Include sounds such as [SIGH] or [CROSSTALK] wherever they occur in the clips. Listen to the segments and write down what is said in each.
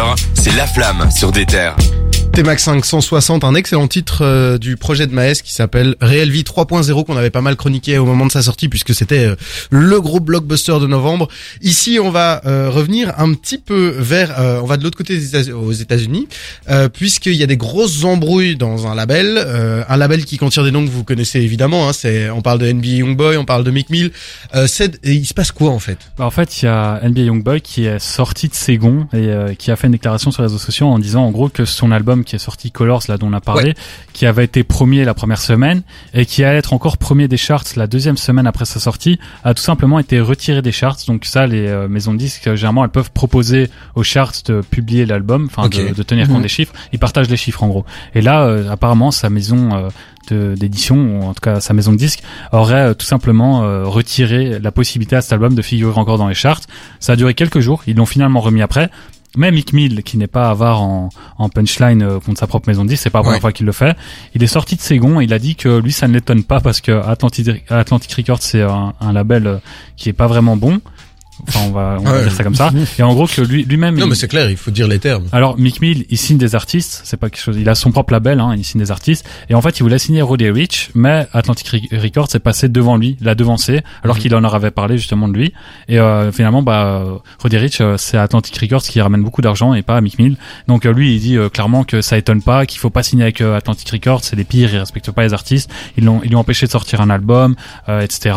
20h, c'est La Flamme sur des terres. T-Max 560, un excellent titre euh, du projet de Maes qui s'appelle Real Vie 3.0 qu'on avait pas mal chroniqué au moment de sa sortie puisque c'était euh, le gros blockbuster de novembre. Ici, on va euh, revenir un petit peu vers, on va de l'autre côté des États- aux États-Unis puisqu'il y a des grosses embrouilles dans un label, un label qui contient des noms que vous connaissez évidemment. Hein, c'est, on parle de NBA Youngboy, on parle de Mick Mill. Euh, c'est- il se passe quoi en fait? Bah, en fait, il y a NBA Youngboy qui est sorti de ses gonds et euh, qui a fait une déclaration sur les réseaux sociaux en disant en gros que son album qui est sorti Colors, là dont on a parlé, qui avait été premier la première semaine et qui allait être encore premier des charts la deuxième semaine après sa sortie, a tout simplement été retiré des charts. Donc ça, les euh, maisons de disques, euh, généralement, elles peuvent proposer aux charts de publier l'album, enfin de, de tenir compte Mhm. des chiffres. Ils partagent les chiffres en gros. Et là, euh, apparemment, sa maison d'édition, ou en tout cas sa maison de disques, aurait tout simplement euh, retiré la possibilité à cet album de figurer encore dans les charts. Ça a duré quelques jours, ils l'ont finalement remis après. Même Mick Mill, qui n'est pas avare en, en punchline euh, contre sa propre maison de disques, c'est pas la première Ouais. fois qu'il le fait. Il est sorti de ses gonds, et il a dit que lui ça ne l'étonne pas parce que Atlantic, Atlantic Records c'est un, un label euh, qui est pas vraiment bon. Enfin on va, on va Ouais. dire ça comme ça. Et en gros que lui lui-même Non il- mais c'est clair, il faut dire les termes. alors Mick Mill, il signe des artistes, c'est pas quelque chose. Il a son propre label, hein, il signe des artistes. Et en fait, il voulait signer Roddy Rich, mais Atlantic Re- Records est passé devant lui, l'a devancé, alors Mhm. qu'il en avait parlé justement de lui. Et euh, finalement, bah, Roddy Rich, euh, c'est Atlantic Records qui ramène beaucoup d'argent et pas Mick Mill. Donc euh, lui, il dit euh, clairement que ça étonne pas, qu'il faut pas signer avec Atlantic Records, c'est les pires, ils respectent pas les artistes. Ils l'ont, ils lui ont empêché de sortir un album, euh, etc.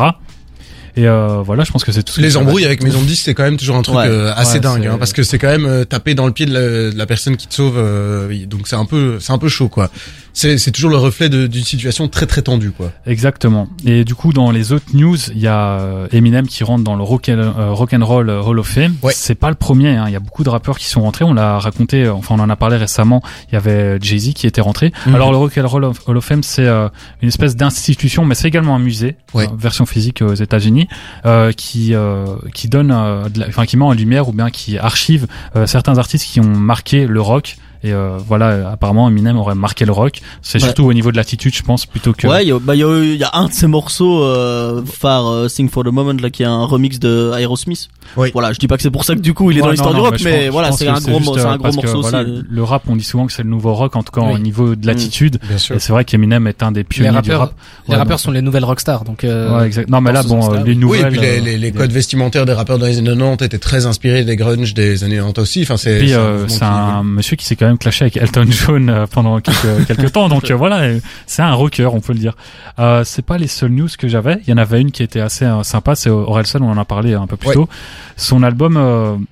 Et euh, voilà, je pense que c'est tout. ce Les embrouilles avec Maison de Disques, c'est quand même toujours un truc Ouais. euh, assez Ouais, dingue, hein, parce que c'est quand même euh, taper dans le pied de la, de la personne qui te sauve. euh, donc c'est un peu, c'est un peu chaud, quoi. C'est, c'est toujours le reflet de- d'une situation très très tendue, quoi. Exactement. Et du coup, dans les autres news, il y a euh, Eminem qui rentre dans le rock, and- euh, rock and roll Hall of Fame. Ouais. C'est pas le premier. hein. Il y a beaucoup de rappeurs qui sont rentrés. On l'a raconté. euh, Enfin, on en a parlé récemment. Il y avait Jay Z qui était rentré. Mhm. Alors, le rock and roll Hall of Fame, c'est euh, une espèce d'institution, mais c'est également un musée, Ouais. euh, version physique aux États-Unis, euh, qui euh, qui donne, euh, de la- enfin, qui met en lumière ou bien qui archive euh, certains artistes qui ont marqué le rock. Et euh, voilà, apparemment Eminem aurait marqué le rock. C'est Ouais. surtout au niveau de l'attitude, je pense, plutôt que. Ouais, il y a, bah, il y, a, il y a un de ces morceaux euh, euh, Sing for the Moment, là, qui est un remix de Aerosmith. Oui. Voilà, je dis pas que c'est pour ça que du coup il est Ouais, dans l'histoire du rock, mais, pense- voilà, c'est un gros, c'est un gros parce que, morceau voilà. Le rap, on dit souvent que c'est le nouveau rock, en tout cas Oui. au niveau de l'attitude. Bien sûr. Et c'est vrai qu'Eminem est un des Les pionniers du rap. les Ouais, rappeurs donc- sont les nouvelles rockstars, donc. Euh, Ouais, exact. Non, mais là, bon, euh, les nouvelles. oui, et puis les, euh, codes vestimentaires des rappeurs dans les années 90 étaient très inspirés des grunge des années 90 aussi. Enfin, c'est. Puis c'est un monsieur qui s'est quand même clashé avec Elton John euh, pendant quelques, [LAUGHS] quelques temps, donc euh, voilà, euh, c'est un rocker, on peut le dire. Euh, c'est pas les seules news que j'avais. Il y en avait une qui était assez sympa, c'est Orelsan, on en a parlé un peu plus Ouais. tôt. Son album,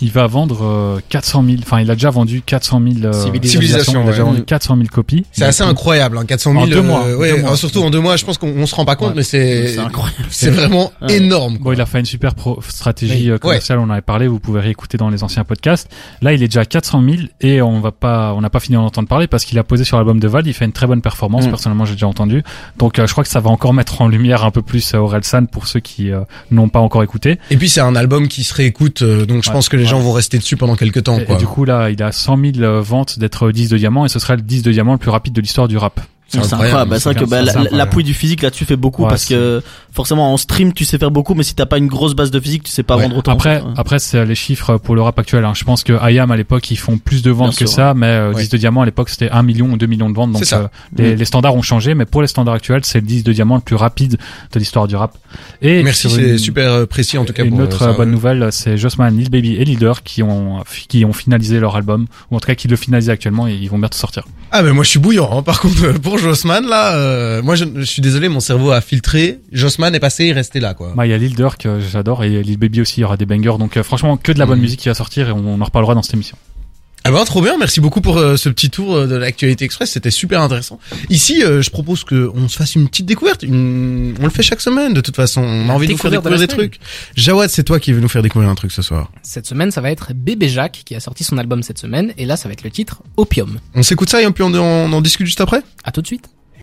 il va vendre euh, 400 000. Enfin, il a déjà vendu 400 000 euh, Civilisation, Il a déjà ouais. vendu 400 000 copies. C'est assez incroyable, hein, 400 000. En deux mois, euh, ouais, deux mois. euh, surtout en deux mois. Je pense qu'on on se rend pas compte, Ouais. mais c'est C'est incroyable. c'est vraiment [LAUGHS] énorme. Bon, il a fait une super pro- stratégie euh, commerciale, on en avait parlé, vous pouvez réécouter dans les anciens podcasts. Là, il est déjà à 400 000 et on va pas, on n'a pas fini d'en entendre parler parce qu'il a posé sur l'album de Val, il fait une très bonne performance, Mm. personnellement j'ai déjà entendu. Donc euh, je crois que ça va encore mettre en lumière un peu plus Orelsan pour ceux qui euh, n'ont pas encore écouté. Et puis c'est un album qui se réécoute, euh, donc je pense que les Ouais. gens vont rester dessus pendant quelques temps. Et, Quoi. et du coup là, il a 100 000 euh, ventes d'être 10 de diamant et ce serait le 10 de diamant le plus rapide de l'histoire du rap. C'est incroyable, incroyable. Bah, c'est vrai que bah, l'appui du physique là-dessus fait beaucoup Ouais, parce que forcément en stream tu sais faire beaucoup, mais si t'as pas une grosse base de physique, tu sais pas Ouais. vendre autant. Après, Ouais. après c'est les chiffres pour le rap actuel. Hein. Je pense que IAM à l'époque ils font plus de ventes Bien que sûr, ça, mais euh, Ouais. 10 de diamant à l'époque c'était 1 million ou 2 millions de ventes. Donc ça. euh, les, Mm. les standards ont changé, mais pour les standards actuels c'est le 10 de diamant le plus rapide de l'histoire du rap. Et Merci, c'est super euh, précis en tout cas. Une pour, autre euh, ça. bonne nouvelle, c'est Jossman, Lil Baby et Leader qui ont qui ont finalisé leur album, ou en tout cas qui le finalisent actuellement et ils vont bientôt sortir. Ah ben moi je suis bouillant. Hein. Par contre euh, [LAUGHS] pour Jossman là, euh, moi je, je suis désolé, mon cerveau a filtré. Jossman est passé, il est resté là quoi. Bah, il y a Lil Durk que j'adore et Lil Baby aussi, il y aura des bangers. Donc euh, franchement, que de la bonne Mhm. musique qui va sortir et on, on en reparlera dans cette émission. Ah ben trop bien, merci beaucoup pour euh, ce petit tour euh, de l'actualité express, c'était super intéressant. Ici, euh, je propose que on se fasse une petite découverte. Une... On le fait chaque semaine de toute façon. On a envie de vous faire de découvrir des semaine. trucs. Jawad, c'est toi qui veux nous faire découvrir un truc ce soir. Cette semaine, ça va être Bébé Jacques qui a sorti son album cette semaine, et là, ça va être le titre Opium. On s'écoute ça et puis on, on en discute juste après? À tout de suite.